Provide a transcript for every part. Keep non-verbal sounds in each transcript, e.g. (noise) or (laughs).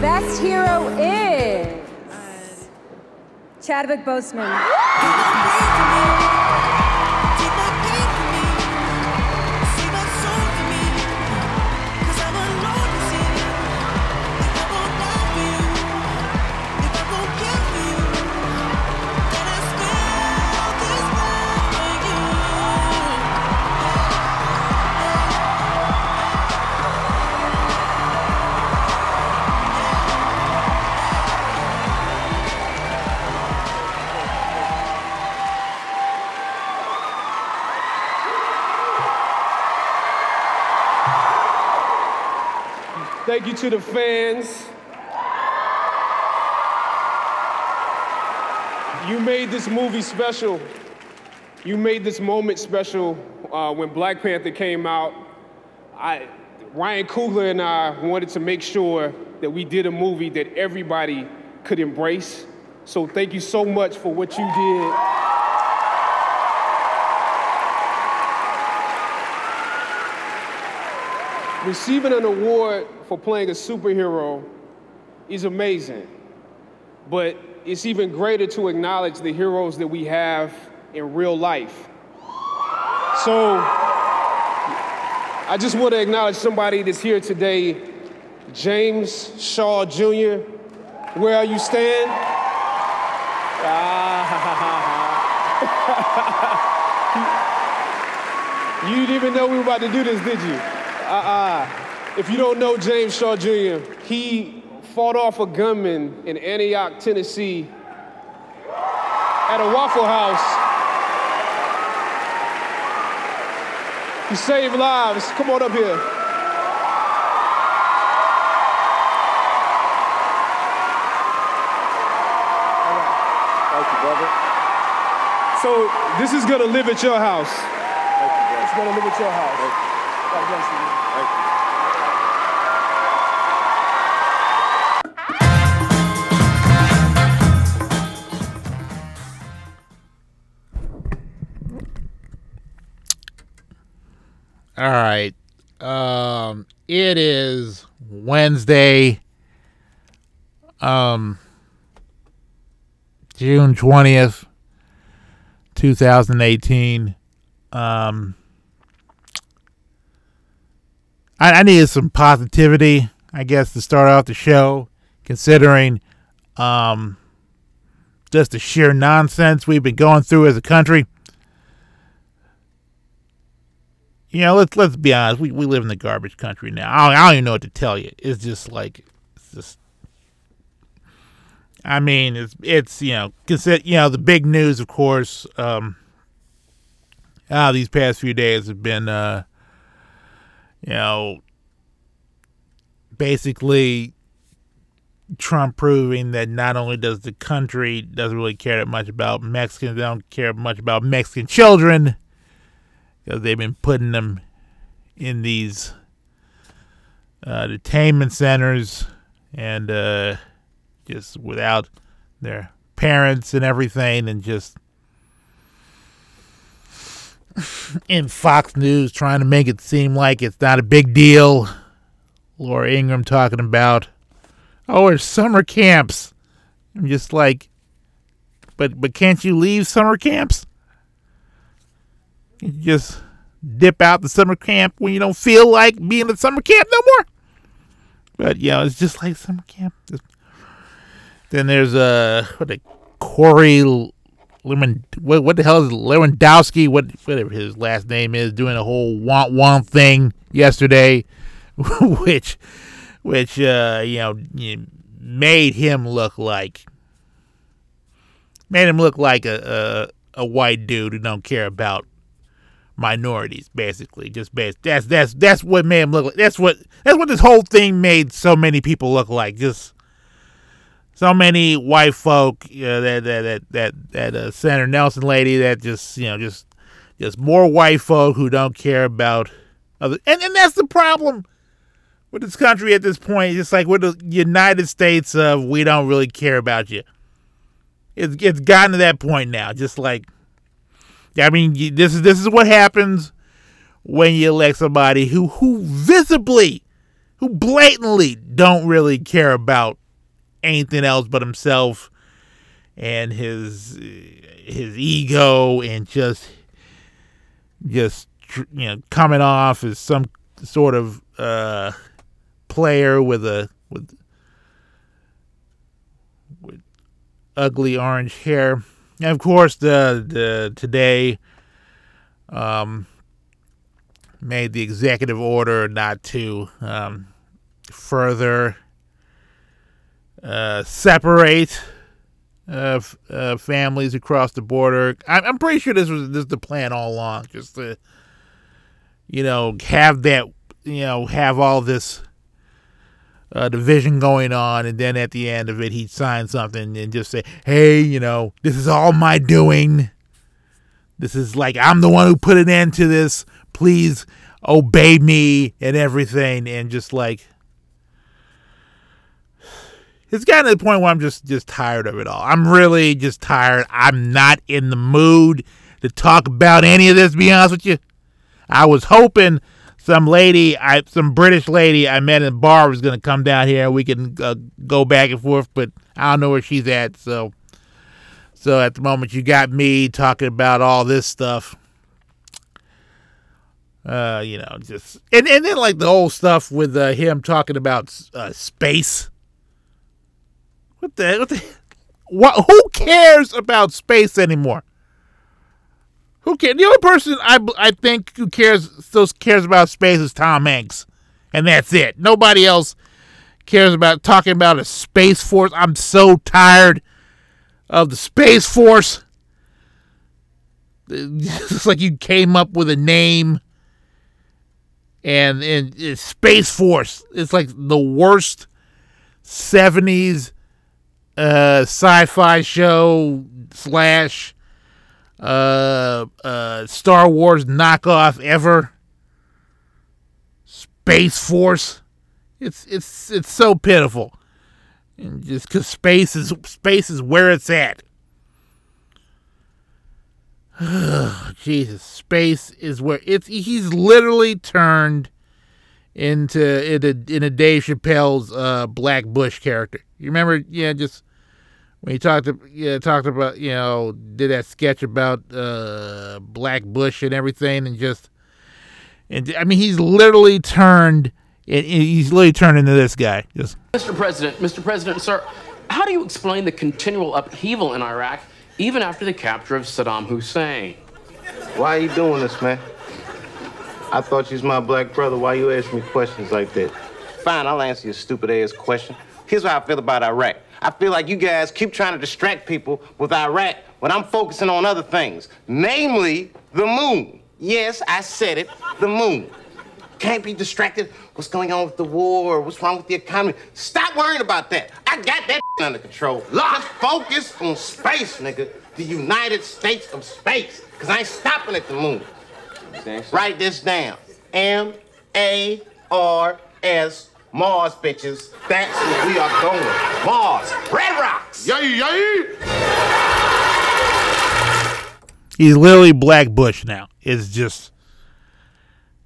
best hero is Chadwick Boseman. Thank you to the fans. You made this movie special. You made this moment special uh, when Black Panther came out. I, Ryan Coogler and I wanted to make sure that we did a movie that everybody could embrace. So thank you so much for what you did. Receiving an award for playing a superhero is amazing, but it's even greater to acknowledge the heroes that we have in real life. So I just want to acknowledge somebody that's here today, James Shaw Jr. Where are you stand? Ah. (laughs) you didn't even know we were about to do this, did you? Uh-uh. If you don't know James Shaw Jr., he fought off a gunman in Antioch, Tennessee at a Waffle House. He saved lives. Come on up here. Thank you, brother. So this is gonna live at your house. Thank you. It's gonna live at your house. God bless you. Thank you. All right. Um it is Wednesday um June 20th 2018 um I, I needed some positivity, I guess, to start off the show, considering um just the sheer nonsense we've been going through as a country. you know, let's let's be honest. We we live in the garbage country now. I don't, I don't even know what to tell you. It's just like it's just. I mean, it's it's you know, consider you know the big news, of course. Um, ah, these past few days have been, uh, you know, basically Trump proving that not only does the country doesn't really care that much about Mexicans, they don't care much about Mexican children because they've been putting them in these uh, detainment centers and uh, just without their parents and everything, and just (laughs) in Fox News trying to make it seem like it's not a big deal. Laura Ingraham talking about, oh, it's summer camps. I'm just like, but but can't you leave summer camps? You just dip out the summer camp when you don't feel like being at summer camp no more. But you know, it's just like summer camp. Then there's uh what the Corey Lemon what what the hell is? Lewandowski what whatever his last name is doing a whole want want thing yesterday, (laughs) which which uh you know made him look like made him look like a a, a white dude who don't care about minorities, basically. Just that's that's that's what made him look like. That's what that's what this whole thing made so many people look like. Just so many white folk. You know, that that that that that uh, Senator Nelson lady. That just you know just just more white folk who don't care about other. And and that's the problem with this country at this point. It's like with the United States of we don't really care about you. It's it's gotten to that point now. Just like I mean, this is this is what happens when you elect somebody who who visibly, who blatantly don't really care about anything else but himself and his his ego and just just you know coming off as some sort of uh, player with a with with ugly orange hair. And of course, the the today um, made the executive order not to um, further uh, separate uh, f- uh, families across the border. I'm, I'm pretty sure this was this is the plan all along, just to you know have that you know have all this uh, division going on, and then at the end of it, he'd sign something and just say, "Hey, you know, this is all my doing. This is like I'm the one who put an end to this. Please obey me and everything." And just like it's gotten to the point where I'm just just tired of it all. I'm really just tired. I'm not in the mood to talk about any of this. Be honest with you, I was hoping some lady, I some British lady I met in a bar was gonna come down here. We can uh, go back and forth, but I don't know where she's at. So, so at the moment, you got me talking about all this stuff. Uh, you know, just and and then like the old stuff with uh, him talking about uh, space. What the what the what? Who cares about space anymore? Who cares? The only person I I think who cares still cares about space is Tom Hanks, and that's it. Nobody else cares about talking about a space force. I'm so tired of the space force. (laughs) It's like you came up with a name, and and space force. It's like the worst '70s uh, sci-fi show slash uh, uh, Star Wars knockoff ever. Space Force. It's it's it's so pitiful, and just because space is space is where it's at. (sighs) Jesus, space is where it's. He's literally turned into in a, in a Dave Chappelle's uh, Black Bush character. You remember? Yeah, just when he talked to, yeah talked about you know did that sketch about uh, Black Bush and everything, and just and I mean he's literally turned. He's literally turned into this guy. Just Mr. President, Mr. President, sir, how do you explain the continual upheaval in Iraq even after the capture of Saddam Hussein? Why are you doing this, man? I thought you was my black brother. Why you asking me questions like that? Fine, I'll answer your stupid ass question. Here's how I feel about Iraq. I feel like you guys keep trying to distract people with Iraq when I'm focusing on other things, namely the moon. Yes, I said it, the moon. Can't be distracted. What's going on with the war? What's wrong with the economy? Stop worrying about that. I got that under control. Just focus on space, nigga. The United States of space. Cause I ain't stopping at the moon. Write this down. M A R S Mars, bitches. That's where we are going. Mars. Red rocks. Yay, yay! he's literally Black Bush now. It's just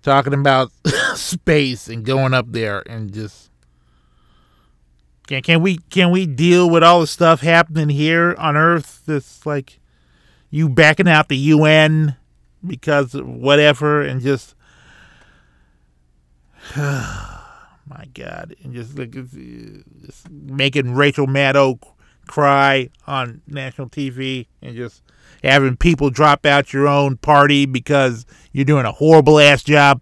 talking about space and going up there and just can can we can we deal with all the stuff happening here on Earth? That's like you backing out the UN because of whatever and just my God and just like just making Rachel Maddow cry on national TV and just having people drop out your own party because you're doing a horrible ass job.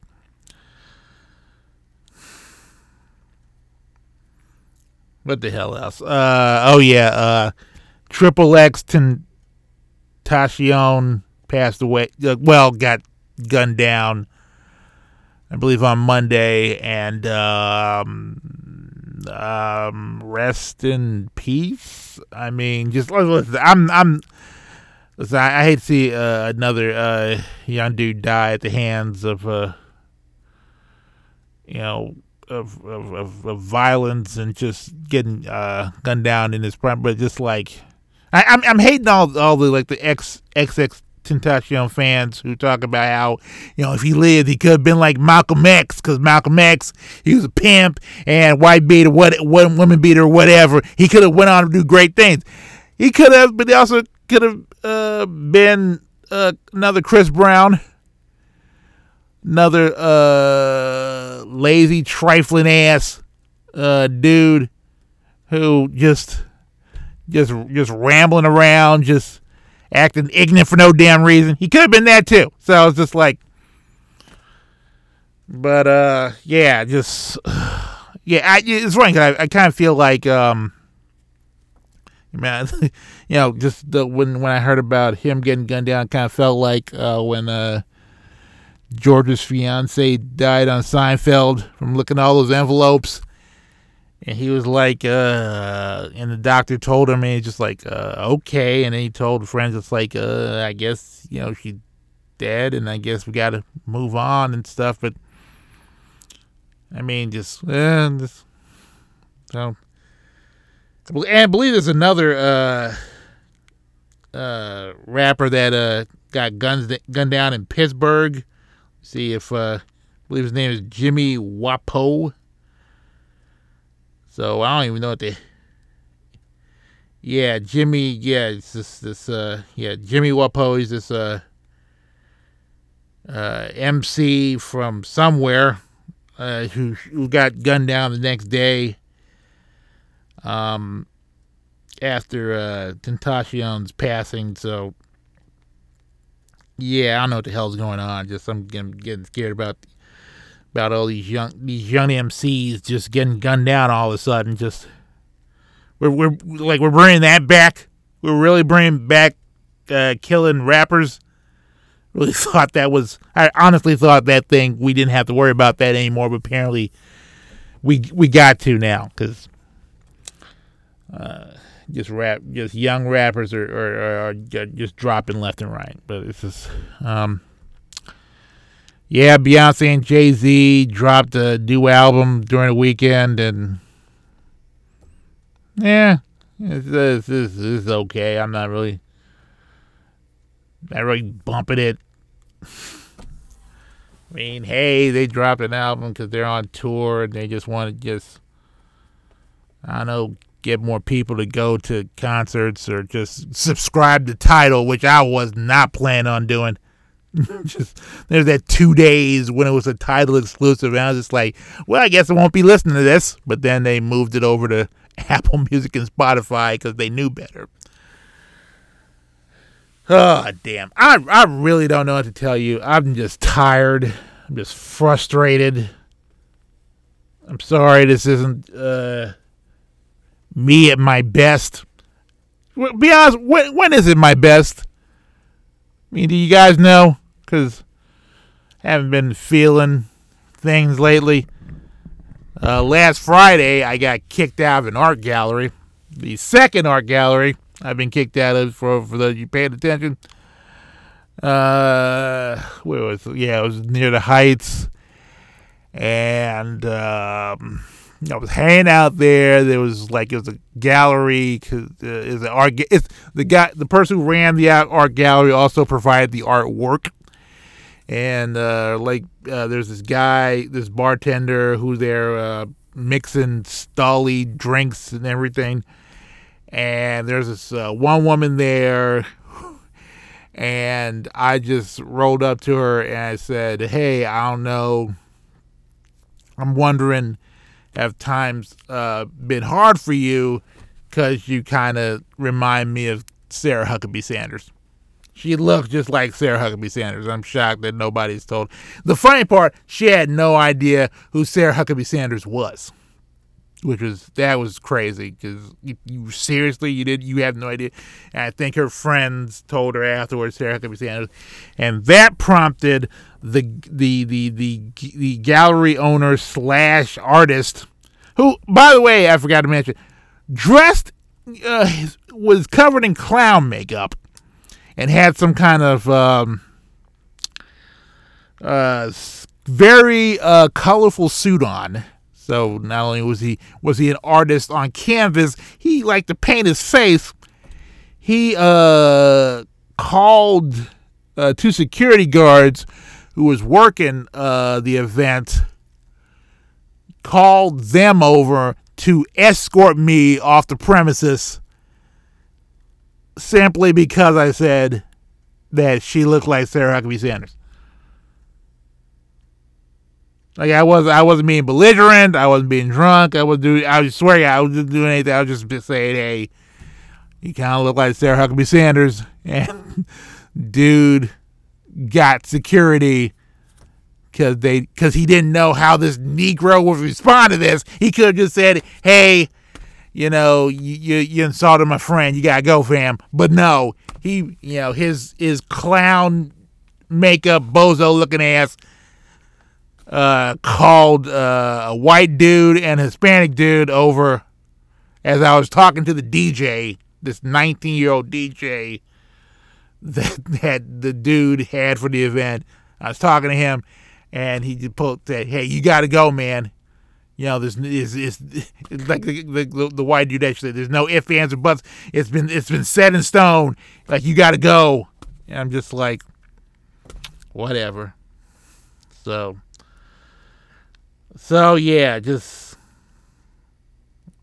What the hell else? Uh, oh yeah, uh, Triple X Tentacion passed away. Uh, well, got gunned down. I believe on Monday, and um, um, rest in peace. I mean, just I'm I'm. Listen, I, I hate to see uh, another uh, young dude die at the hands of, uh, you know, of, of, of, violence and just getting uh, gunned down in his prime. But just like, I, I'm I'm hating all all the like the X XX Tentacion fans who talk about how, you know, if he lived, he could have been like Malcolm X, because Malcolm X, he was a pimp and white beater, what, what woman beater, whatever. He could have went on to do great things. He could have, but he also could have uh, been uh, another Chris Brown, another uh, lazy, trifling ass uh, dude who just just just rambling around, just acting ignorant for no damn reason. He could have been that too. So I was just like, but uh, yeah, just (sighs) yeah, I, it's funny 'cause I, I kind of feel like um, (laughs) man, (laughs) you know, just the, when when I heard about him getting gunned down, kind of felt like uh, when uh. George's fiance died on Seinfeld from looking at all those envelopes and he was like, uh, and the doctor told him, and he's just like, uh, okay. And then he told friends, it's like, uh, I guess, you know, she's dead, and I guess we got to move on and stuff. But, I mean, just, eh, just, so. And I believe there's another, uh, uh, rapper that, uh, got guns, gunned down in Pittsburgh. See if, uh, I believe his name is Jimmy Wopo. So I don't even know what they. Yeah, Jimmy. Yeah, it's this. This. Uh. Yeah, Jimmy Wopo. He's this. Uh. Uh. MC from somewhere. Uh. Who who got gunned down the next day. Um. After uh Tentacion's passing, so. Yeah, I don't know what the hell's going on. Just I'm getting, getting scared about about all these young these young MCs just getting gunned down all of a sudden. Just we're we're like we're bringing that back. We're really bringing back uh, killing rappers. Really (laughs) thought that was. I honestly thought that thing we didn't have to worry about that anymore, but apparently we we got to now because uh, just rap just young rappers are, are, are just dropping left and right. But it's just um, yeah, Beyonce and Jay Z dropped a new album during the weekend, and yeah, this is okay. I'm not really, not really bumping it. I mean, hey, they dropped an album because they're on tour and they just want to just, I don't know, get more people to go to concerts or just subscribe to Tidal, which I was not planning on doing. (laughs) just there's that two days when it was a Tidal exclusive, and I was just like, well, I guess I won't be listening to this. But then they moved it over to (laughs) Apple Music and Spotify because they knew better. Oh damn! I I really don't know what to tell you. I'm just tired. I'm just frustrated. I'm sorry this isn't uh, me at my best. Be honest, when, when is it my best? I mean, do you guys know? Because I haven't been feeling things lately. Uh, last Friday, I got kicked out of an art gallery. The second art gallery I've been kicked out of for for those you paid attention. Uh, where was it? yeah, it was near the Heights, and um, I was hanging out there. There was like it was a gallery. Cause uh, is an art. It's the guy, the person who ran the art gallery also provided the artwork. And uh, like, uh, there's this guy, this bartender who's there uh, mixing Stoli drinks and everything. And there's this uh, one woman there, and I just rolled up to her and I said, "Hey, I don't know. I'm wondering." have times uh, been hard for you because you kind of remind me of Sarah Huckabee Sanders. She looks just like Sarah Huckabee Sanders. I'm shocked that nobody's told. The funny part, she had no idea who Sarah Huckabee Sanders was, which was that was crazy because you, you, seriously you did you have no idea. And I think her friends told her afterwards Sarah Huckabee Sanders, and that prompted the the the the the gallery owner slash artist, who by the way I forgot to mention, dressed uh, was covered in clown makeup, and had some kind of um, uh, very uh, colorful suit on. So not only was he was he an artist on canvas, he liked to paint his face. He uh called uh, two security guards who was working uh, the event called them over to escort me off the premises simply because I said that she looked like Sarah Huckabee Sanders. Like I was, I wasn't being belligerent. I wasn't being drunk. I was doing. I was swearing. I wasn't doing anything. I was just saying, "Hey, you kind of look like Sarah Huckabee Sanders." (laughs) And dude got security because they because he didn't know how this Negro would respond to this. He could have just said, "Hey, you know, you, you you insulted my friend. You gotta go, fam." But no, he you know his his clown makeup bozo looking ass uh, called uh, a white dude and Hispanic dude over as I was talking to the DJ, this 19 year old DJ that, that the dude had for the event. I was talking to him, and he just pulled, said, "Hey, you got to go, man." You know, this is is (laughs) like the, the the white dude actually. There's no ifs, ands, or buts. It's been it's been set in stone. Like you got to go. And I'm just like, whatever. So, so yeah, just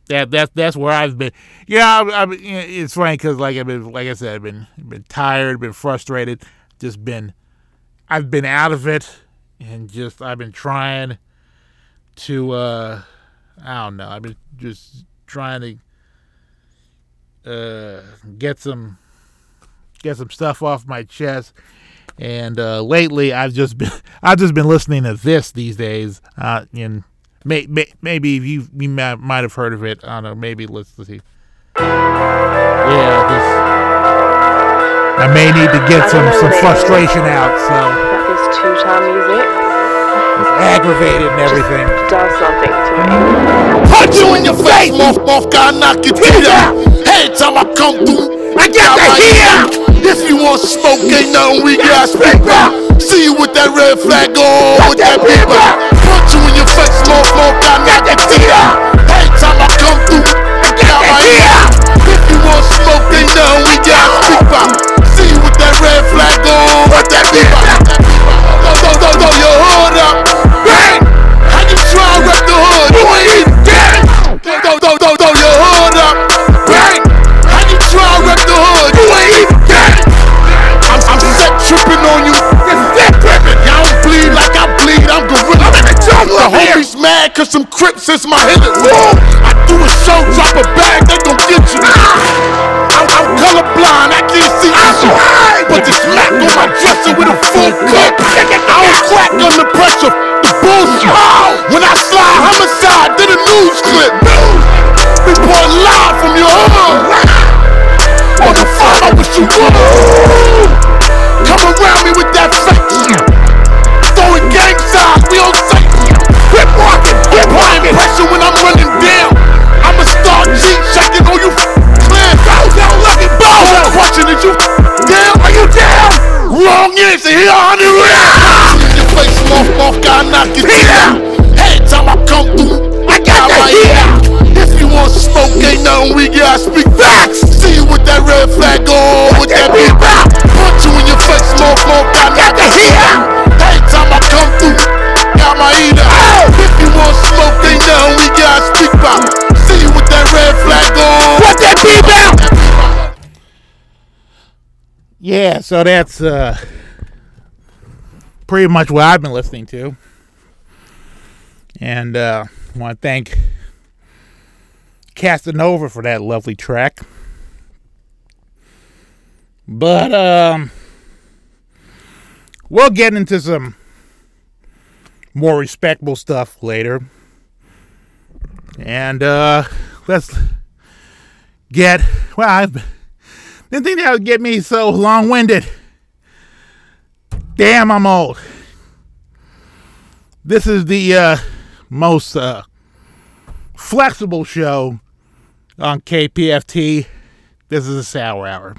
that that's that's where I've been. Yeah, I, I, it's funny because like I've been, like I said, I've been been tired, been frustrated, just been. I've been out of it, and just I've been trying to. uh I don't know. I've been just trying to uh get some get some stuff off my chest. And uh, lately, I've just been (laughs) I've just been listening to this these days. Uh, and may, may, maybe you you might, have heard of it. I don't know. Maybe let's, let's see. Yeah, this. I may need to get some some frustration out. So That this two-time music it's aggravated and everything. does something to me. Punch you in your face, moth, moth, God, knock your teeth out. Every time I come through, I got my heat out. If you want smoke, ain't nothing we got speak about. See you with that red flag on, with that paper. Punch you in your face, moth, moth, God, knock your teeth out. Every time I come through, I got my heat so that's uh, pretty much what I've been listening to. And uh, I want to thank Casanova for that lovely track. But um, we'll get into some more respectable stuff later. And uh, let's get, well, I've didn't think that would get me so long winded. Damn, I'm old. This is the uh, most uh, flexible show on KPFT. This is a sour hour.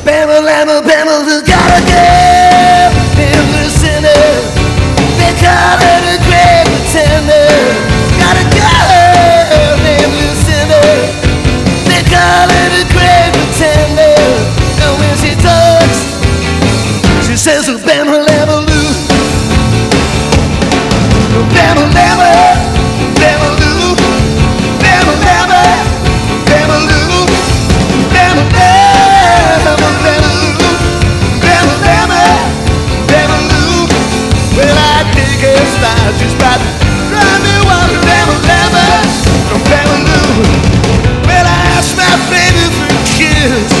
Bama Lama Bama has gotta go and listen up. They call it a my little great pretender. And when she talks, she says, oh, Ben will never lose. Oh, ben will never, Ben will lose. Well, I dig her style just by driving while Ben will never, Ben will lose is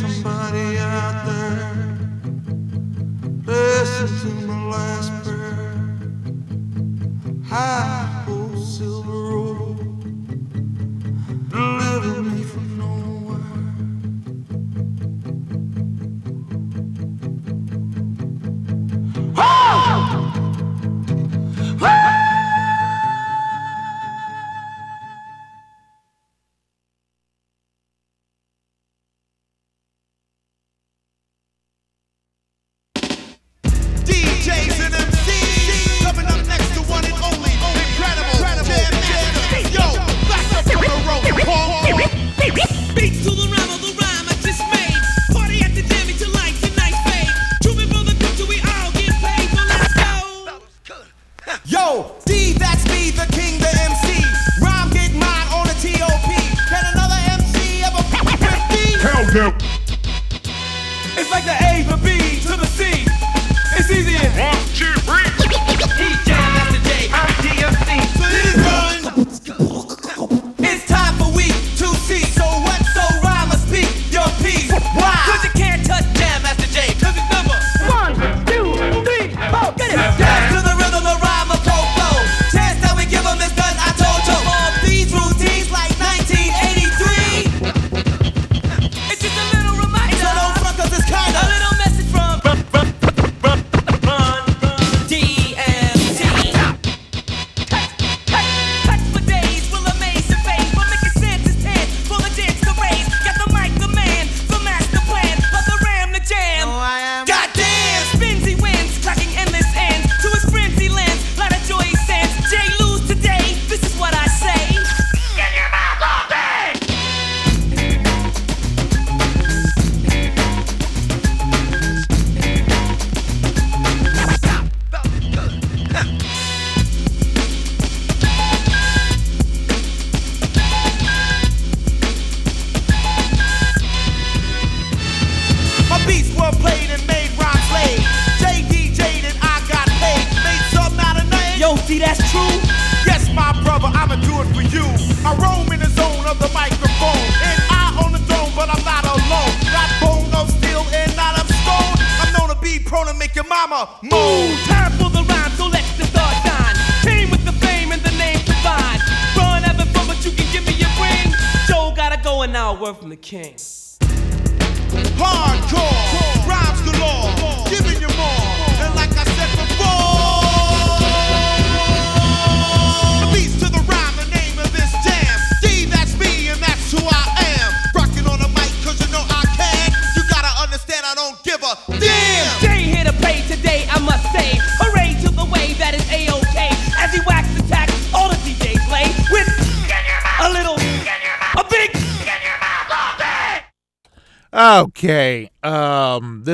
somebody out there. Listen to my last prayer. Hi.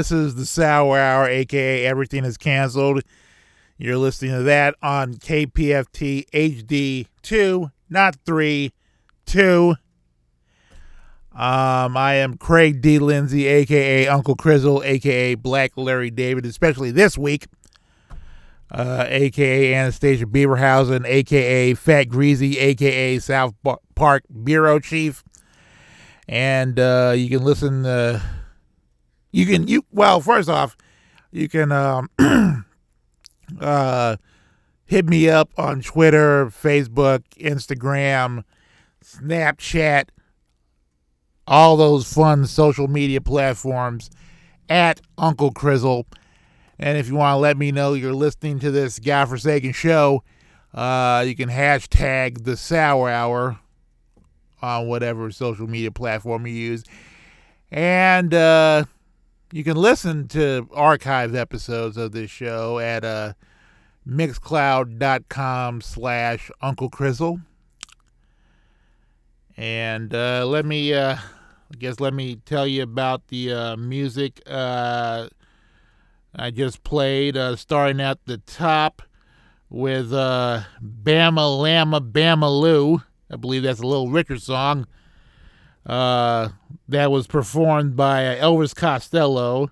This is the Sour Hour, aka Everything is Cancelled. You're listening to that on KPFT HD two, not three, two. Um, I am Craig D. Lindsay, aka Uncle Crizzle, aka Black Larry David, especially this week. Uh, aka Anastasia Beaverhausen, aka Fat Greasy, aka South Park Bureau Chief and uh, you can listen. Uh, you can you well first off, you can um, (clears throat) uh, hit me up on Twitter, Facebook, Instagram, Snapchat, all those fun social media platforms at Uncle Crizzle. And if you want to let me know you're listening to this godforsaken show, uh, you can hashtag the Sour Hour on whatever social media platform you use. And uh, you can listen to archived episodes of this show at uh, mixcloud.com slash Uncle Crizzle. And uh, let me, uh, I guess, let me tell you about the uh, music uh, I just played, uh, starting at the top with uh, Bama Lama Bama Lou. I believe that's a Little Richard song. Uh, that was performed by Elvis Costello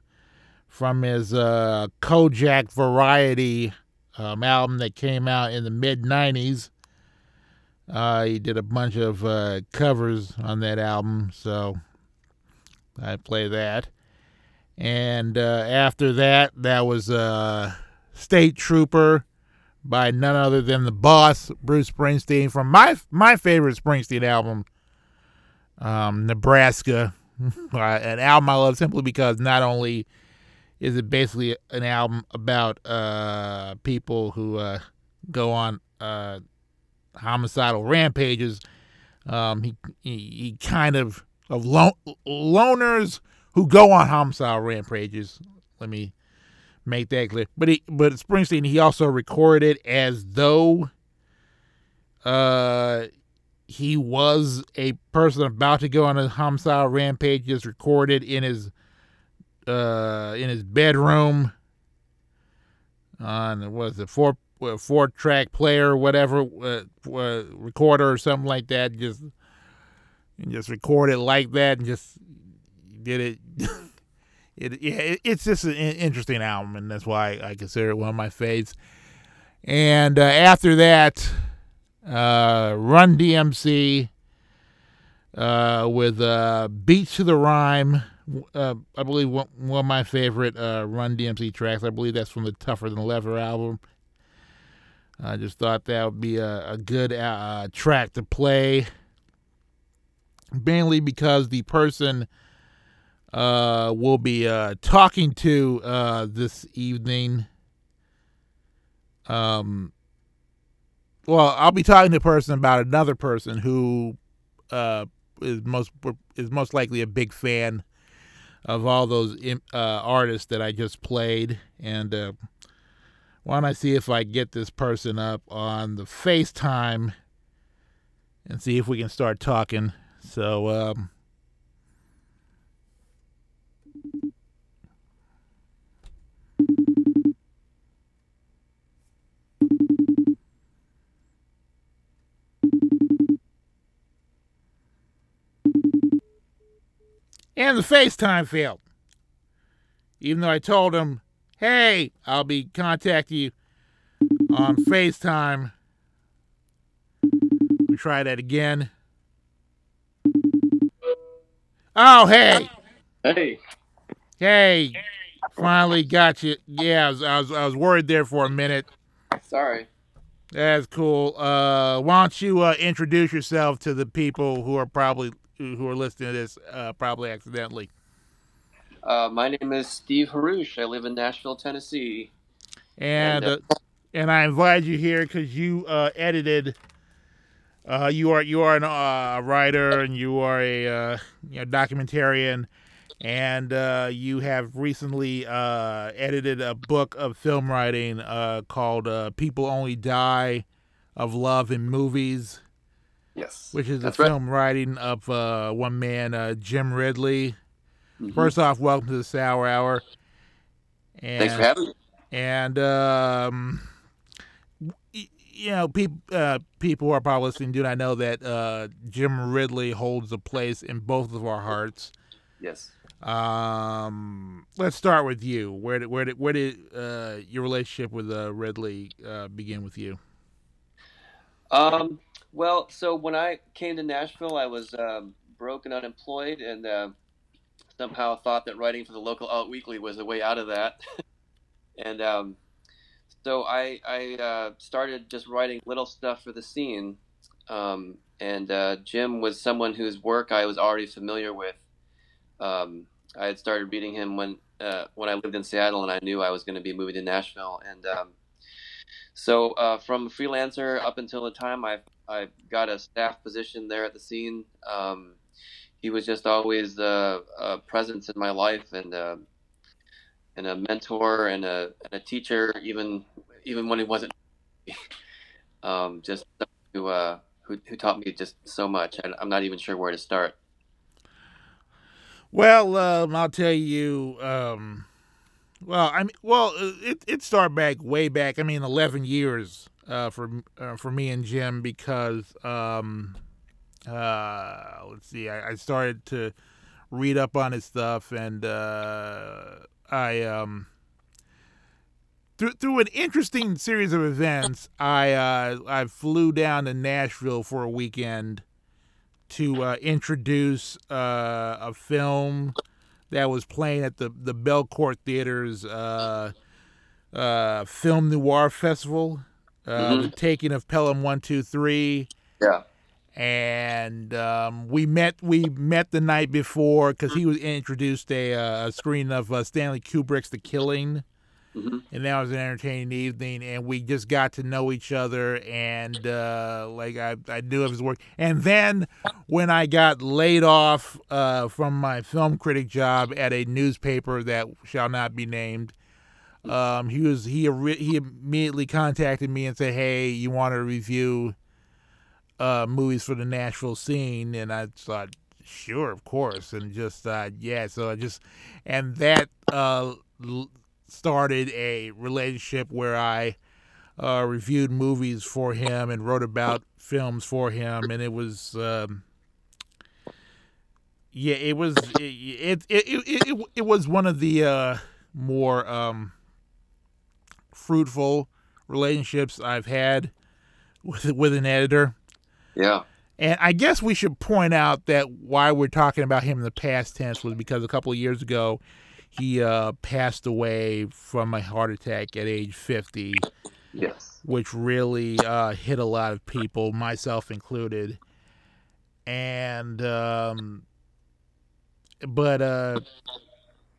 from his uh, Kojak Variety um, album that came out in the mid 90s. Uh, he did a bunch of uh, covers on that album, so I play that. And uh, after that, that was uh, State Trooper by none other than the boss, Bruce Springsteen, from my my favorite Springsteen album, um, Nebraska. (laughs) Uh, an album I love simply because not only is it basically an album about uh, people who uh, go on uh, homicidal rampages, um, he, he he kind of of lo- loners who go on homicidal rampages. Let me make that clear. But he, but Springsteen, he also recorded as though uh, he was a person about to go on a homicidal rampage. Just recorded in his uh, in his bedroom on was it four four track player whatever uh, uh, recorder or something like that. Just and just record it like that and just did it. (laughs) it yeah, it, it's just an interesting album, and that's why I consider it one of my faves. And uh, after that, uh, Run DMC uh, with uh, Beats to the Rhyme. Uh, I believe one, one of my favorite uh, Run DMC tracks. I believe that's from the Tougher Than Leather album. I just thought that would be a, a good uh, track to play, mainly because the person uh, we'll be uh, talking to uh, this evening. Um, well, I'll be talking to a person about another person who uh, is most is most likely a big fan of all those uh, artists that I just played, and uh, why don't I see if I get this person up on the FaceTime and see if we can start talking. So. Um, And the FaceTime failed. Even though I told him, hey, I'll be contacting you on FaceTime. We try that again. Oh, hey. Hey. Hey. Finally got you. Yeah, I was, I was, I was worried there for a minute. Sorry. That's cool. Uh, why don't you uh, introduce yourself to the people who are probably who are listening to this uh, probably accidentally. Uh, my name is Steve Haruch. I live in Nashville, Tennessee. And and, uh, and I invited you here because you uh, edited. Uh, you are you are uh, a writer and you are a uh, you know, documentarian, and uh, you have recently uh, edited a book of film writing uh, called uh, "People Only Die of Love in Movies." Yes. Which is That's a right. film writing of uh, one man, uh, Jim Ridley. Mhm. First off, welcome to the Sour Hour. And, Thanks for having me. And um, you know, people uh, people who are probably listening do not know that uh, Jim Ridley holds a place in both of our hearts. Yes. Um, let's start with you. Where did where did where did uh, your relationship with uh, Ridley uh, begin with you? Um, well, so when I came to Nashville, I was um, broke and unemployed, and uh, somehow thought that writing for the local Alt Weekly was a way out of that. (laughs) and um, so I, I uh, started just writing little stuff for the scene. Um, and uh, Jim was someone whose work I was already familiar with. Um, I had started reading him when uh, when I lived in Seattle, and I knew I was going to be moving to Nashville. And um, so uh, from freelancer up until the time I I got a staff position there at the scene, um, he was just always uh, a presence in my life and uh, and a mentor and a, and a teacher, even even when he wasn't. (laughs) um, just who, uh, who who taught me just so much. I, I'm not even sure where to start. Well, um, I'll tell you. Um, well, I mean, well, it it started back way back. I mean, eleven years uh, for uh, for me and Jim because um, uh, let's see, I, I started to read up on his stuff, and uh, I um, through through an interesting series of events, I uh, I flew down to Nashville for a weekend to uh, introduce a film that was playing at the the Belcourt Theater's Film Noir Festival, uh, Mhm. the taking of Pelham One Two Three. Yeah. And um, we met we met the night before because he was introduced a, uh, a screen of uh, Stanley Kubrick's The Killing, Mhm. and that was an entertaining evening. And we just got to know each other, and uh, like I, I knew of his work. And then when I got laid off uh, from my film critic job at a newspaper that shall not be named, um, he was he he immediately contacted me and said, "Hey, you want to review uh, movies for the Nashville scene?" And I thought, "Sure, of course." And just uh, yeah, so I just and that uh, started a relationship where I uh, reviewed movies for him and wrote about films for him, and it was. Um, yeah, it was it it, it, it, it, was one of the uh, more um, fruitful relationships I've had with with an editor. Yeah. And I guess we should point out that why we're talking about him in the past tense was because a couple of years ago he uh, passed away from a heart attack at age 50. Yes. Which really uh, hit a lot of people, myself included. And um, but uh,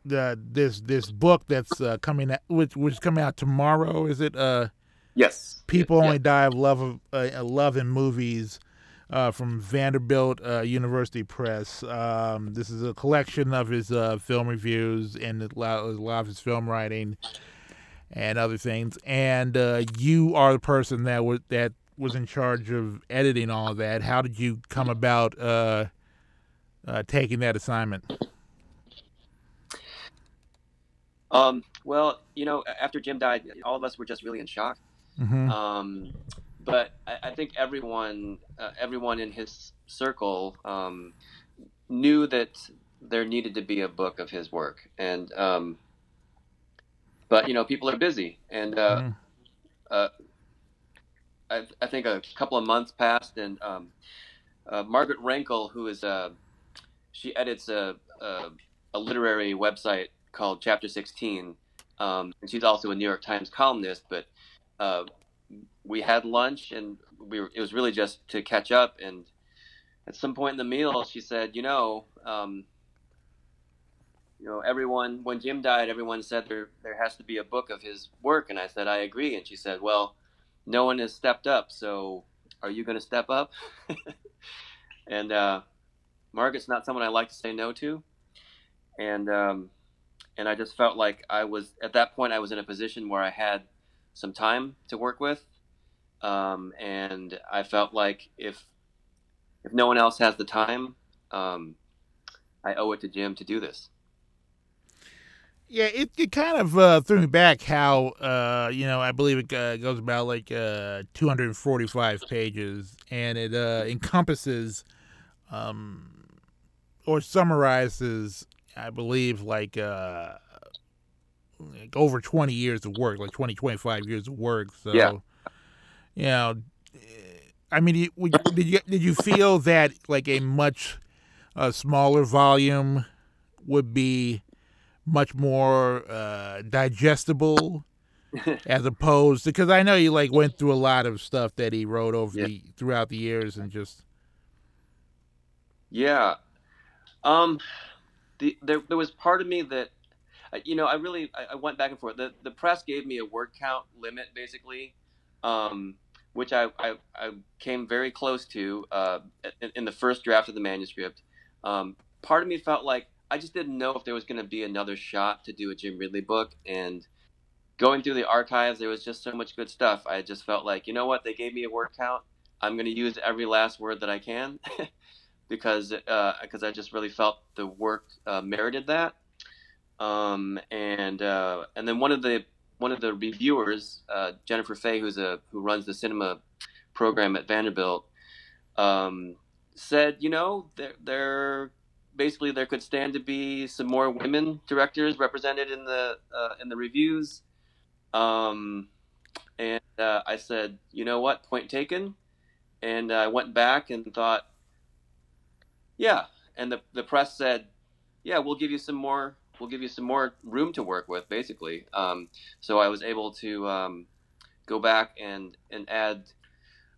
the this this book that's uh, coming out, which which is coming out tomorrow, is it? Uh, Yes. People only die of love of uh, love in movies. Uh, from Vanderbilt uh, University Press. Um, this is a collection of his uh, film reviews and a lot, a lot of his film writing and other things. And uh, you are the person that was that was in charge of editing all of that. How did you come about uh, uh, taking that assignment? Um, well, you know, after Jim died, all of us were just really in shock. Mhm. Um, but I, I think everyone, uh, everyone in his circle, um, knew that there needed to be a book of his work, and um, but you know, people are busy, and uh, Mhm. uh, I, I think a couple of months passed, and um, uh, Margaret Renkl, who is a she edits a, a, a literary website called Chapter 16, um, and she's also a New York Times columnist. But uh, we had lunch, and we were, it was really just to catch up. And at some point in the meal, she said, "You know, um, you know, everyone when Jim died, everyone said there there has to be a book of his work." And I said, "I agree." And she said, "Well, no one has stepped up, so are you going to step up?" (laughs) and uh, Margaret's not someone I like to say no to, and um, and I just felt like I was at that point I was in a position where I had some time to work with, um, and I felt like if if no one else has the time, um, I owe it to Jim to do this. Yeah, it, it kind of uh, threw me back how, uh, you know, I believe it uh, goes about like uh, 245 pages and it uh, encompasses um, or summarizes, I believe, like, uh, like over 20 years of work, like 20, 25 years of work. So, Yeah. you know, I mean, did you, did you feel that like a much uh, smaller volume would be much more uh, digestible (laughs) as opposed because I know you like went through a lot of stuff that he wrote over the throughout the years and just Yeah. Um, the there there was part of me that, uh, you know, I really I, I went back and forth. The the press gave me a word count limit basically, um, which I, I I came very close to uh, in, in the first draft of the manuscript. Um, part of me felt like I just didn't know if there was going to be another shot to do a Jim Ridley book and. Going through the archives, there was just so much good stuff. I just felt like, you know what? They gave me a word count. I'm going to use every last word that I can. (laughs) because because I just really felt the work uh, merited that. Um, and uh, and then one of the one of the reviewers, uh, Jennifer Fay, who's a who runs the cinema program at Vanderbilt, um, said, you know, there there basically there could stand to be some more women directors represented in the uh, in the reviews. Um, and uh, I said, you know what, point taken. And I went back and thought, yeah, and the the press said, yeah, we'll give you some more. We'll give you some more room to work with, basically. Um, so I was able to um, go back and and add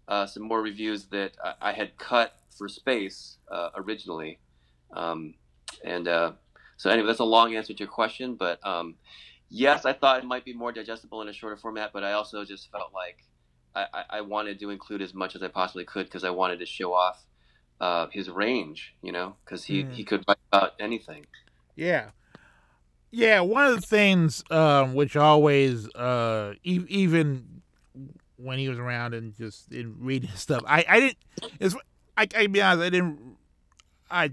uh, some more reviews that I, I had cut for space uh, originally. Um, and uh, so anyway, that's a long answer to your question, but um, yes, I thought it might be more digestible in a shorter format, but I also just felt like I, I, I wanted to include as much as I possibly could because I wanted to show off uh, his range, you know, because he, Mm. he could write about anything. Yeah. Yeah, one of the things um, which always, uh, e- even when he was around and just in reading stuff, I, I didn't. It's, I, I be honest, I didn't. I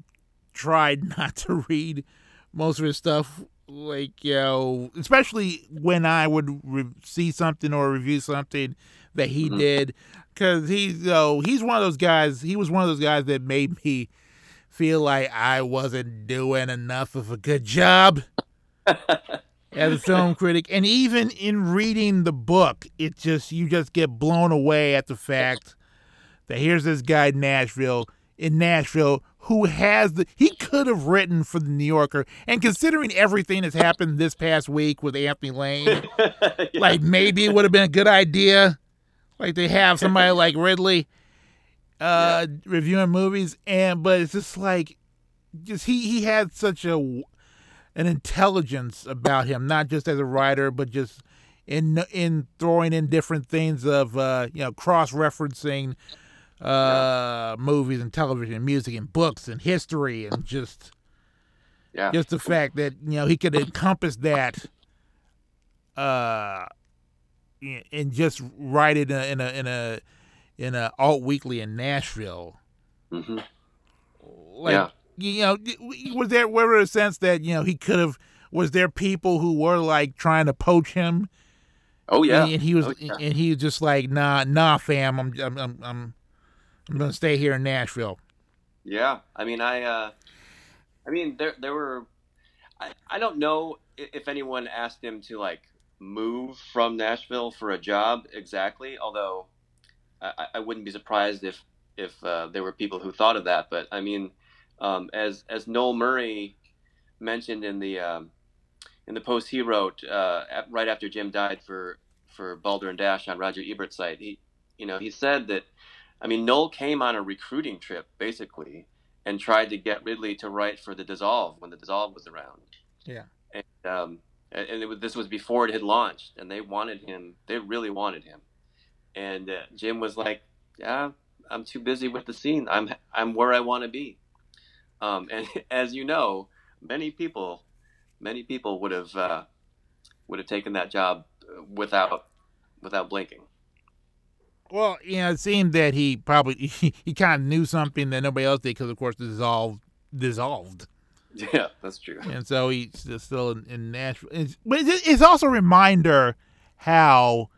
tried (laughs) not to read most of his stuff, like you know, especially when I would re- see something or review something that he Mhm. did, because he's you know, he's one of those guys. He was one of those guys that made me feel like I wasn't doing enough of a good job (laughs) as a film critic. And even in reading the book, it just you just get blown away at the fact that here's this guy in Nashville in Nashville who has the he could have written for the New Yorker and considering everything that's happened this past week with Anthony Lane (laughs) like maybe it would have been a good idea like they have somebody (laughs) like Ridley uh reviewing movies and but it's just like just he he had such a an intelligence about him not just as a writer but just in in throwing in different things of uh you know cross referencing uh movies and television and music and books and history and just Yeah. just the fact that you know he could encompass that uh and just write it in a in a in a, in a alt weekly in Nashville. Mm-hmm. Like Yeah. you know, was there was there a sense that you know he could have? Was there people who were like trying to poach him? Oh yeah. and, he was Oh, yeah. and he was just like, nah, nah, fam, I'm I'm I'm I'm, I'm gonna stay here in Nashville. Yeah, I mean, I, uh, I mean, there, there were, I, I don't know if anyone asked him to like move from Nashville for a job exactly. Although, I, I- wouldn't be surprised if if uh, there were people who thought of that. But I mean, um, as as Noel Murray mentioned in the um, in the post he wrote uh, right after Jim died for for Balder and Dash on Roger Ebert's site, he you know he said that I mean Noel came on a recruiting trip basically and tried to get Ridley to write for the Dissolve when the Dissolve was around, Yeah. and um, and it was, this was before it had launched, and they wanted him, they really wanted him, and uh, Jim was like, yeah, I'm too busy with the scene, I'm I'm where I want to be, um, (laughs) and as you know, many people, many people would have uh, would have taken that job uh, without without blinking. Well, you know, it seemed that he probably (laughs) he, he kind of knew something that nobody else did because, of course, dissolved dissolved. (laughs) Yeah, that's true. and so he's still- in, in Nashville. It's, but it's, it's also a reminder how,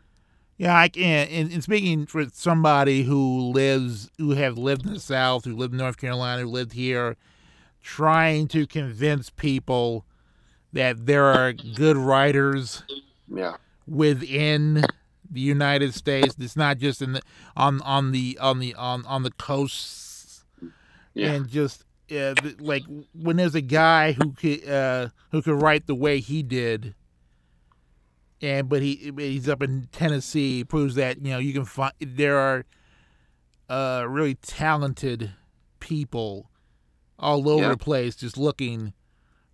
yeah, I can. And, and speaking for somebody who lives, who have lived in the South, who lived in North Carolina, who lived here, trying to convince people that there are good writers Yeah. within the United States. It's not just in the on on the on the on on the coasts, Yeah. and just uh, like when there's a guy who could uh, who could write the way he did, and but he he's up in Tennessee proves that you know you can find there are uh, really talented people all over Yeah. the place just looking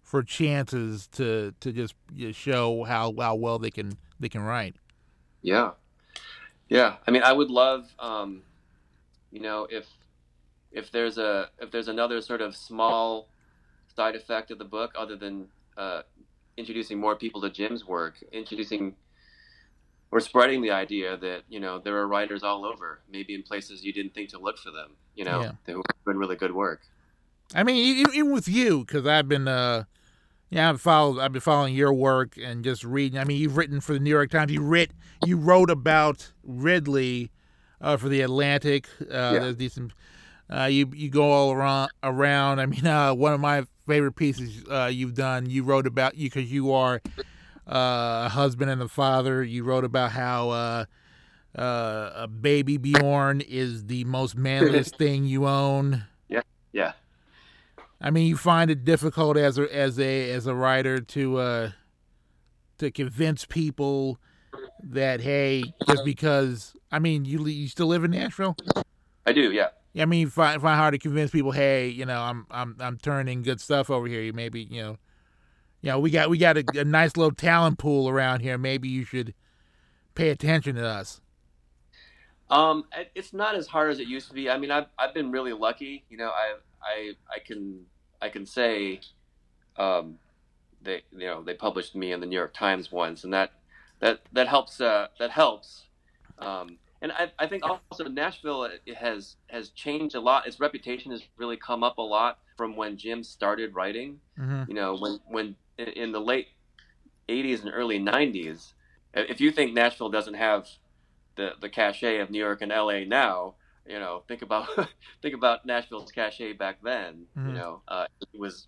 for chances to to just, just show how how well they can they can write. Yeah, yeah. I mean, I would love, um, you know, if if there's a if there's another sort of small side effect of the book other than uh, introducing more people to Jim's work, introducing or spreading the idea that you know there are writers all over, maybe in places you didn't think to look for them. You know, Yeah. who are doing really good work. I mean, even, with you, because I've been, uh, yeah, I've followed, I've been following your work and just reading. I mean, you've written for the New York Times. You writ, you wrote about Ridley uh, for the Atlantic. Uh, There's decent. Uh, you you go all around around. I mean, (laughs) uh, one of my favorite pieces uh, you've done. You wrote about you because you are uh, a husband and a father. You wrote about how. Uh, uh, a baby Bjorn is the most manliest (laughs) thing you own. Yeah, yeah. I mean, you find it difficult as a as a as a writer to uh, to convince people that hey, just because I mean, you you still live in Nashville. I do, yeah. I mean, find find hard to convince people. Hey, you know, I'm I'm I'm turning good stuff over here. You maybe you know, you know, we got we got a, a nice little talent pool around here. Maybe you should pay attention to us. Um, it's not as hard as it used to be. I mean, I've I've been really lucky. You know, I I I can I can say, um, they you know they published me in the New York Times once, and that that that helps. Uh, that helps. Um, and I, I think also Nashville has has changed a lot. Its reputation has really come up a lot from when Jim started writing. Mhm. You know, when when in- the late '80s and early '90s, if you think Nashville doesn't have the the cachet of New York and LA now, you know, think about (laughs) think about Nashville's cachet back then. You Mhm. know, uh, it was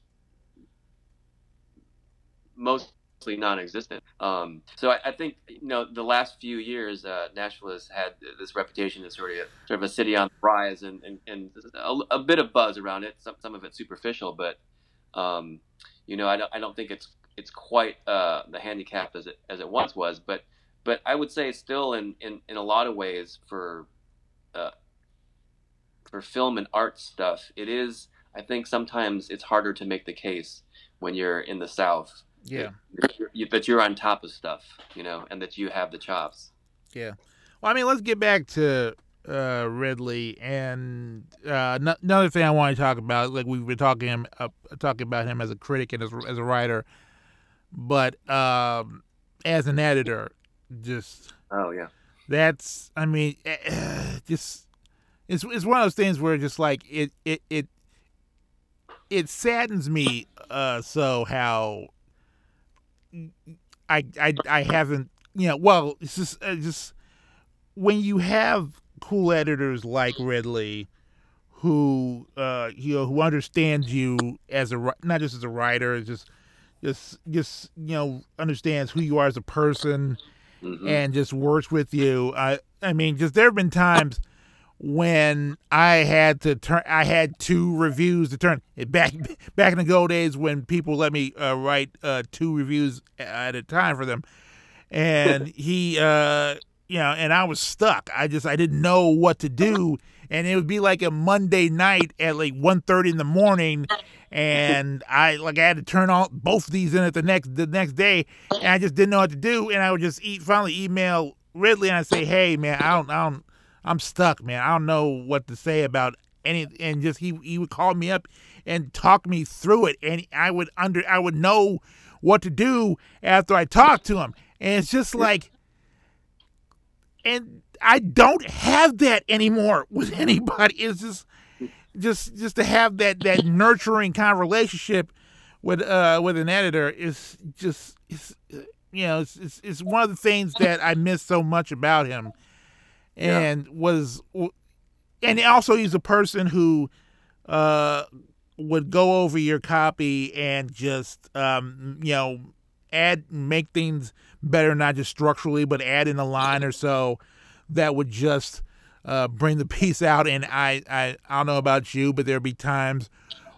mostly non-existent. Um, so I, I think you know the last few years, uh, Nashville has had this reputation as sort of sort of a city on the rise, and and, and a, a bit of buzz around it. Some some of it superficial, but um, you know, I don't I don't think it's it's quite uh, the handicap as it as it once was, but but I would say still in in, in a lot of ways for uh, for film and art stuff, it is. I think sometimes it's harder to make the case when you're in the South. Yeah. that you're, you- that you're on top of stuff, you know, and that you have the chops. Yeah. Well, I mean, let's get back to uh, Ridley and uh, no- another thing I want to talk about. Like we've been talking him uh, talking about him as a critic and as, as a writer, but um, as an editor, just Oh yeah. that's I mean, eh, just it's it's one of those things where just like it it it it saddens me uh so how I I I haven't you know well it's just uh, just when you have cool editors like Ridley who uh you know who understands you as a not just as a writer just just just you know understands who you are as a person Mhm. and just works with you. I I mean, just there have been times when I had to turn. I had two reviews to turn. (laughs) Back back in the good old days when people let me uh, write uh, two reviews at a time for them, and (laughs) he, uh, you know, and I was stuck. I just I didn't know what to do, and it would be like a Monday night at like 1.30 in the morning. And I like I had to turn all both of these in at the next the next day, and I just didn't know what to do. And I would just eat finally email Ridley and I say, "Hey man, I don't I don't I'm stuck, man. I don't know what to say about any and just he he would call me up and talk me through it and I would under I would know what to do after I talked to him. And it's just like and I don't have that anymore (laughs) with anybody. It's just just just to have that that nurturing kind of relationship with uh with an editor is just uh, you know it's, it's it's one of the things that I miss so much about him and was and also he's a person who uh would go over your copy and just um you know add make things better not just structurally but add in a line or so that would just uh, bring the (laughs) piece out. And I, I I don't know about you but there'd be times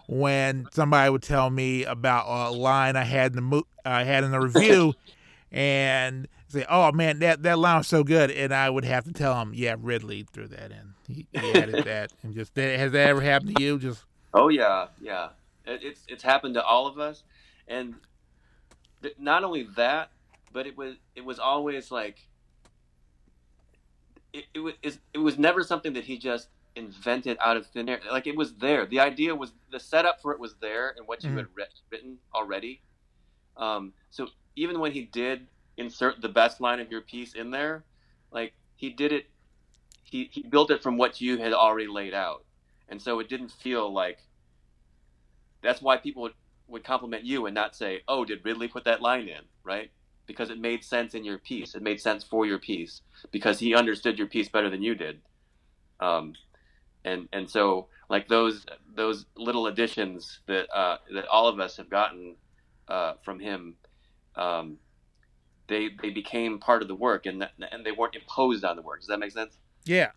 when somebody would tell me about a line I had in the mo- I had in the review and say, "Oh man, that that line was so good," and I would have to tell him, "Yeah, Ridley threw that in. He, he added (laughs) that." And just has that ever happened to you? Just Oh yeah, yeah. It, it's it's happened to all of us, and th- not only that, but it was it was always like it, it was it was never something that he just invented out of thin air. Like it was there. The idea was the setup for it was there, and what you Mhm. had writ- written already. Um, so even when he did insert the best line of your piece in there, like he did it, he, he built it from what you had already laid out, and so it didn't feel like. That's why people would, would compliment you and not say, "Oh, did Ridley put that line in?" Right? Because it made sense in your piece. It made sense for your piece because he understood your piece better than you did. Um, and and so like those those little additions that uh, that all of us have gotten uh, from him, um, they they became part of the work and that, and they weren't imposed on the work. Does that make sense? yeah.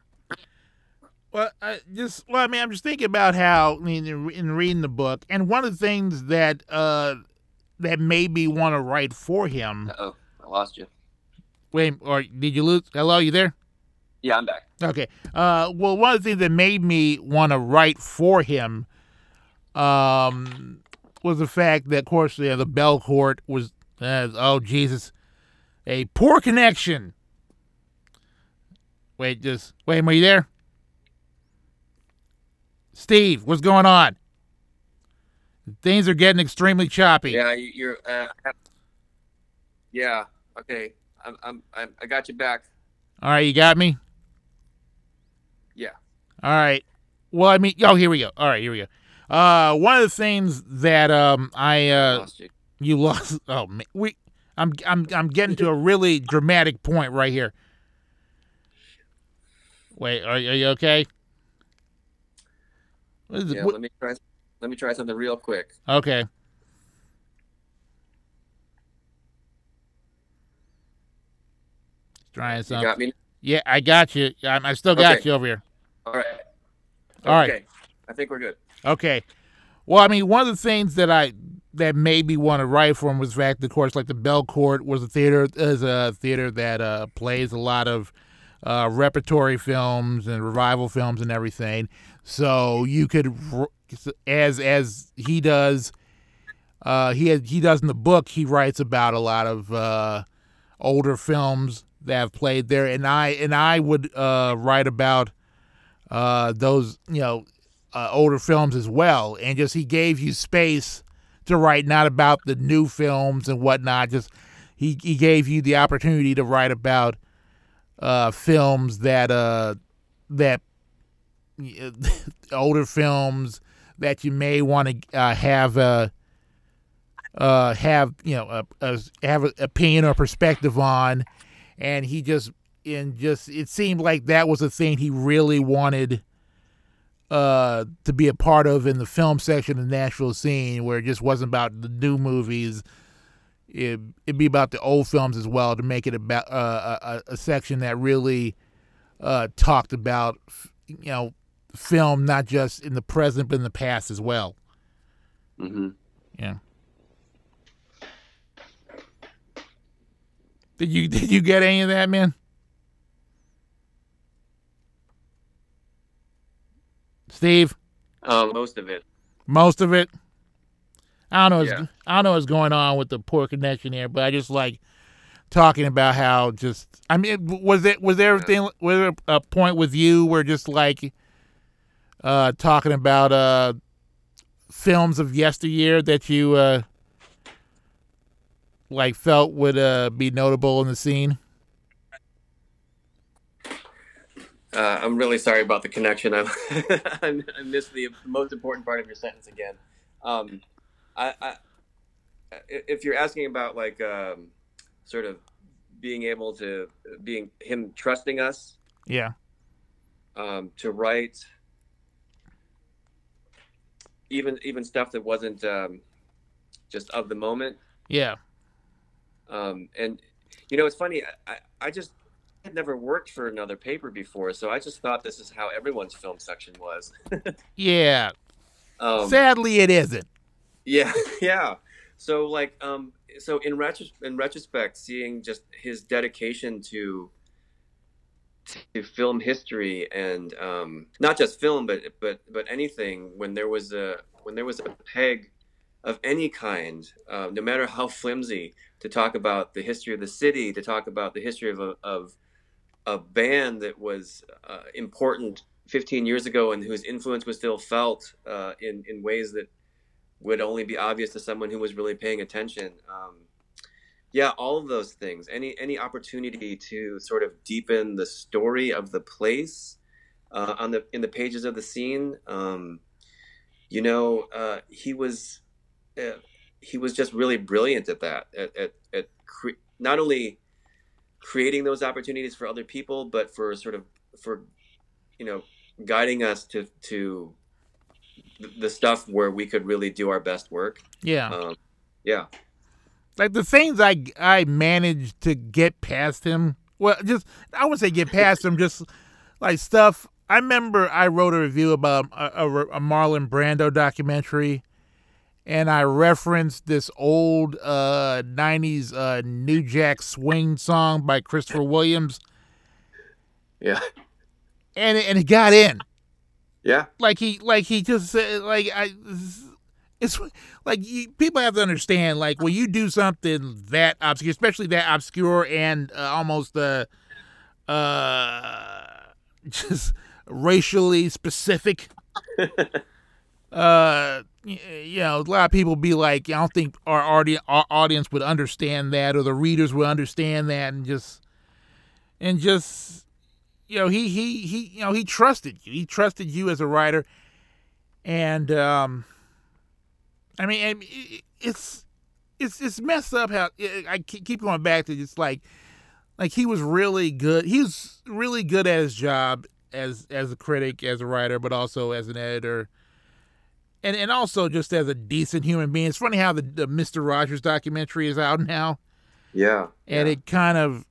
Well, I just well, I mean, I'm just thinking about how I mean, in, in reading the book, and one of the things that uh that made me want to write for him. Oh, I lost you. Wait, or did you lose? Hello, you there? Yeah, I'm back. Okay. Uh, well, one of the things that made me want to write for him, um, was the fact that, of course, yeah, the Belcourt was, uh, oh Jesus, a poor connection. Wait, just wait. Are you there? Steve, what's going on? Things are getting extremely choppy. Yeah, you- you're. Uh, yeah. Okay. I'm. I'm. I'm. I got you back. All right, you got me. Yeah. All right. Well, I mean, oh, here we go. All right, here we go. Uh, one of the things that um I uh lost you. you lost. (laughs) Oh man, we. I'm I'm I'm getting to a really dramatic point right here. Wait, are, are you okay? Is? Yeah. what- Let me try. Let me try something real quick. Okay. Trying You something. got me. Yeah, I got you. I'm, I still got Okay. you over here. All right. All right. Okay. I think we're good. Okay. Well, I mean, one of the things that I that made me want to write for him was the fact, of course, like the Belcourt was a theater is a theater that uh, plays a lot of uh, repertory films and revival films and everything. So you could, as as he does, uh, he he does in the book. He writes about a lot of uh, older films that have played there, and I and I would uh, write about uh, those you know older films as well, and just he gave you space to write not about the new films and whatnot. Just he he gave you the opportunity to write about uh, films that uh that (laughs) older films that you may want to uh, have uh uh have you know a, a have an opinion or perspective on, and he just and just it seemed like that was a thing he really wanted uh, to be a part of in the film section of the Nashville scene, where it just wasn't about the new movies. It, it'd be about the old films as well to make it about uh, a, a section that really uh, talked about, you know, film not just in the present but in the past as well. Mm-hmm. Yeah. Did you (laughs) did you get any of that, man? Steve? Um, most of it. Most of it. I don't know. What's, Yeah. I don't know what's going on with the poor connection here, but I just like talking about how just. I mean, was it was there everything? Was there a point with you where just like uh talking about uh films of yesteryear that you uh like felt would uh be notable in the scene? Uh, I'm really sorry about the connection. (laughs) I I missed the most important part of your sentence again. Um, I, I, if you're asking about like um, sort of being able to being him trusting us Yeah. um, to write even even stuff that wasn't um, just of the moment. Yeah. Um, and you know, it's funny. I, I just had never worked for another paper before, so I just thought this is how everyone's film section was. (laughs) Yeah. Um, Sadly, it isn't. Yeah, (laughs) yeah. So like, um, so in retros- in retrospect, seeing just his dedication to to film history and um, not just film, but but but anything. When there was a when there was a peg of any kind, uh, no matter how flimsy, to talk about the history of the city, to talk about the history of a, of a band that was uh, important 15 years ago and whose influence was still felt uh, in in ways that would only be obvious to someone who was really paying attention. Um, yeah, all of those things. Any any opportunity to sort of deepen the story of the place uh, on the in the pages of the scene. Um, you know, uh, he was uh, he was just really brilliant at that. At at, at cre- not only creating those opportunities for other people, but for sort of for you know guiding us to to the stuff where we could really do our best work. Yeah. Um, yeah. like the things I I managed to get past him. Well, just I wouldn't say get past him, just like stuff I remember I wrote a review about a, a, a Marlon Brando documentary, and I referenced this old uh, '90s uh, New Jack Swing song by Christopher Williams, Yeah. and it, and it got in. Yeah. Like he, like he just said, like I, it's like you, people have to understand, like when you do something that obscure, especially that obscure and uh, almost uh, uh, (laughs) just racially specific. (laughs) uh, you know, a lot of people be like, I don't think our, audi- our audience would understand that, or the readers would understand that, and just, and just, you know, he he he, you know, he trusted you. He trusted you as a writer, and um, I mean, it's it's it's messed up how I keep keep going back to just like like he was really good. He was really good at his job as as a critic, as a writer, but also as an editor, and and also just as a decent human being. It's funny how the, the Mister Rogers documentary is out now, Yeah. and it kind of,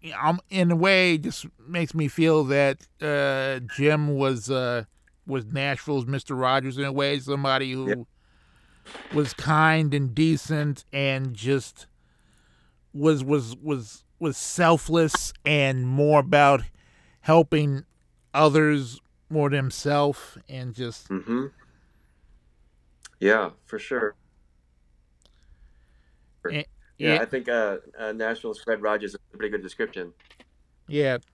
you know, um, in a way, just makes me feel that uh, Jim was uh, was Nashville's Mister Rogers in a way, somebody who was kind and decent and just was was was was selfless and more about helping others more than himself and just Mm-hmm. Yeah, for sure. Eh, yeah, yeah. I think uh, uh, Nashville's Fred Rogers is a pretty good description. Yeah. (laughs)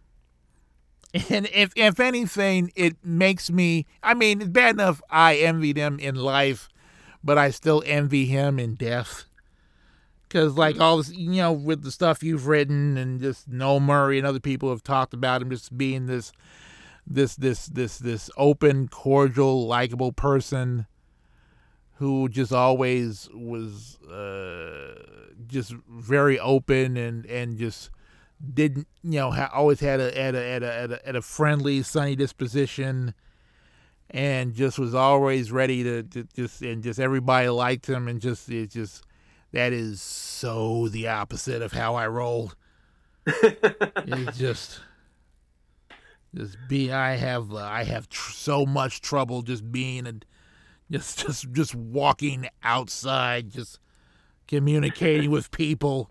And if if anything, it makes me. I mean, it's bad enough I envied him in life, but I still envy him in death. Cause like all this, you know, with the stuff you've written and just Noel Murray and other people have talked about him just being this, this, this, this, this open, cordial, likable person, who just always was uh, just very open and and just didn't you know ha- always had a had a, had a had a a friendly sunny disposition and just was always ready to, to just and just everybody liked him and just it just that is so the opposite of how I roll. (laughs) it's just just be I have uh, I have tr- so much trouble just being and just just just walking outside just communicating with people.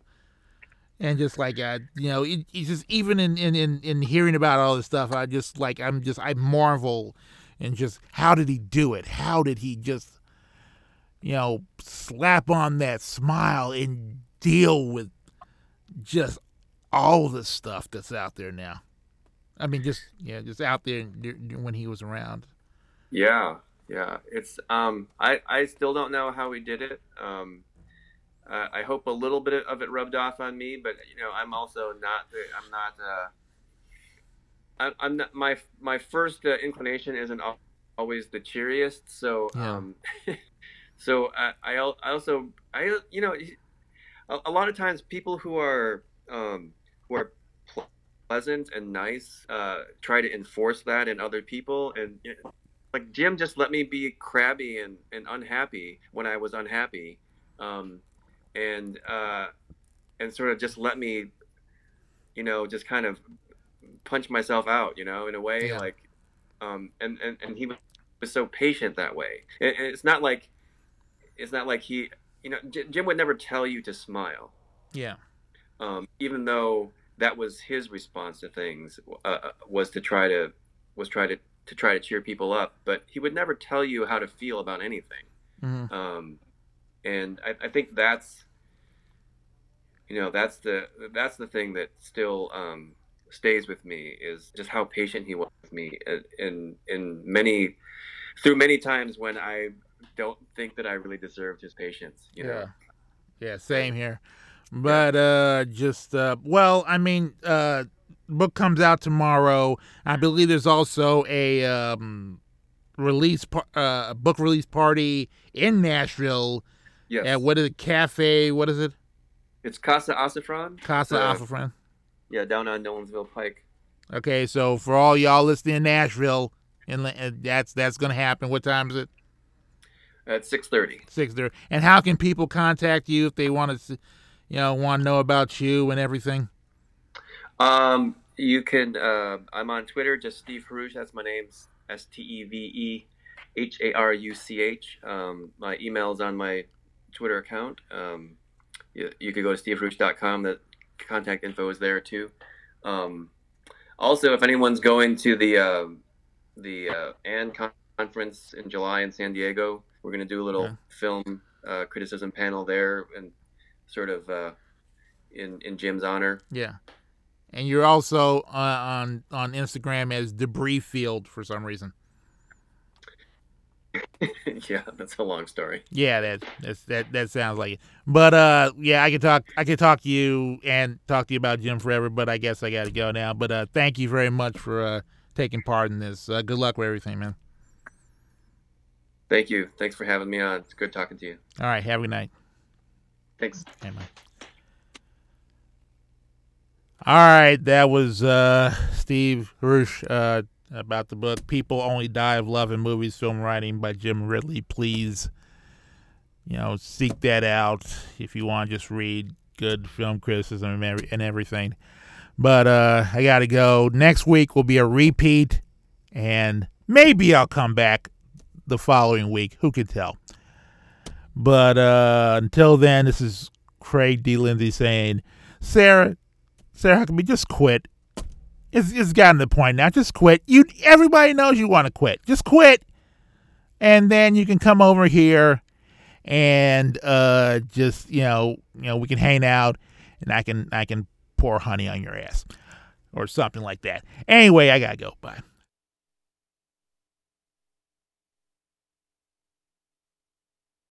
And just like uh, you know it, it's just even in, in in in hearing about all this stuff i just like i'm just i marvel and just how did he do it? How did he just you know slap on that smile and deal with just all the stuff that's out there now? I mean just yeah just out there when he was around. Yeah, yeah. It's um, I I still don't know how we did it. Um, uh, I hope a little bit of it rubbed off on me, but you know, I'm also not. I'm not. Uh, I, I'm not. My my first uh, inclination isn't always the cheeriest. So Yeah. um, (laughs) so I I I also I you know, a, a lot of times people who are um who are pleasant and nice uh try to enforce that in other people and. It, like Jim just let me be crabby and, and unhappy when I was unhappy, um, and uh, and sort of just let me, you know, just kind of punch myself out, you know, in a way Yeah. like, um, and, and and he was so patient that way. And, and it's not like, it's not like he, you know, J- Jim would never tell you to smile yeah um, even though that was his response to things uh, was to try to was try to to try to cheer people up but he would never tell you how to feel about anything Mhm. um, and I, I think that's you know that's the that's the thing that still um, stays with me is just how patient he was with me in in, in many through many times when I don't think that I really deserved his patience you know Yeah. Yeah, same here. But uh just uh well, I mean, uh book comes out tomorrow. I believe there's also a um release par- uh book release party in Nashville Yes. at what is it cafe what is it It's Casa Azafrán. Casa Uh, Friend Yeah, down on Nolensville Pike. okay so for all y'all listening in Nashville and that's that's gonna happen what time is it At six thirty. six there and how can people contact you if they want to you know want to know about you and everything Um, You can. Uh, I'm on Twitter, just Steve Haruch. That's my name, S T E V E H A R U C H. Um, my is on my Twitter account. Um, you, you could go to steveharuch.com. The contact info is there too. Um, also, if anyone's going to the uh, the uh, AAN conference in July in San Diego, we're going to do a little Yeah. film uh, criticism panel there, and sort of uh, in in Jim's honor. Yeah. And you're also uh, on on Instagram as Debris Field for some reason. (laughs) yeah, that's a long story. Yeah, that that's, that that sounds like it. But uh, yeah, I could talk I could talk to you and talk to you about Jim forever, but I guess I got to go now. But uh, thank you very much for uh, taking part in this. Uh, good luck with everything, man. Thank you. Thanks for having me on. It's good talking to you. All right, have a good night. Thanks. Bye. All right, that was uh, Steve Haruch uh, about the book "People Only Die of Love in Movies: Film Writing" by Jim Ridley. Please, you know, seek that out if you want just read good film criticism and everything. But uh, I got to go. Next week will be a repeat, and maybe I'll come back the following week. Who can tell? But uh, until then, this is Craig D. Lindsay saying, Sarah, Sarah Huckabee, just quit. It's, it's gotten to the point now. Just quit. You everybody knows you want to quit. Just quit, and then you can come over here and uh, just you know you know we can hang out, and I can I can pour honey on your ass or something like that. Anyway, I gotta go. Bye.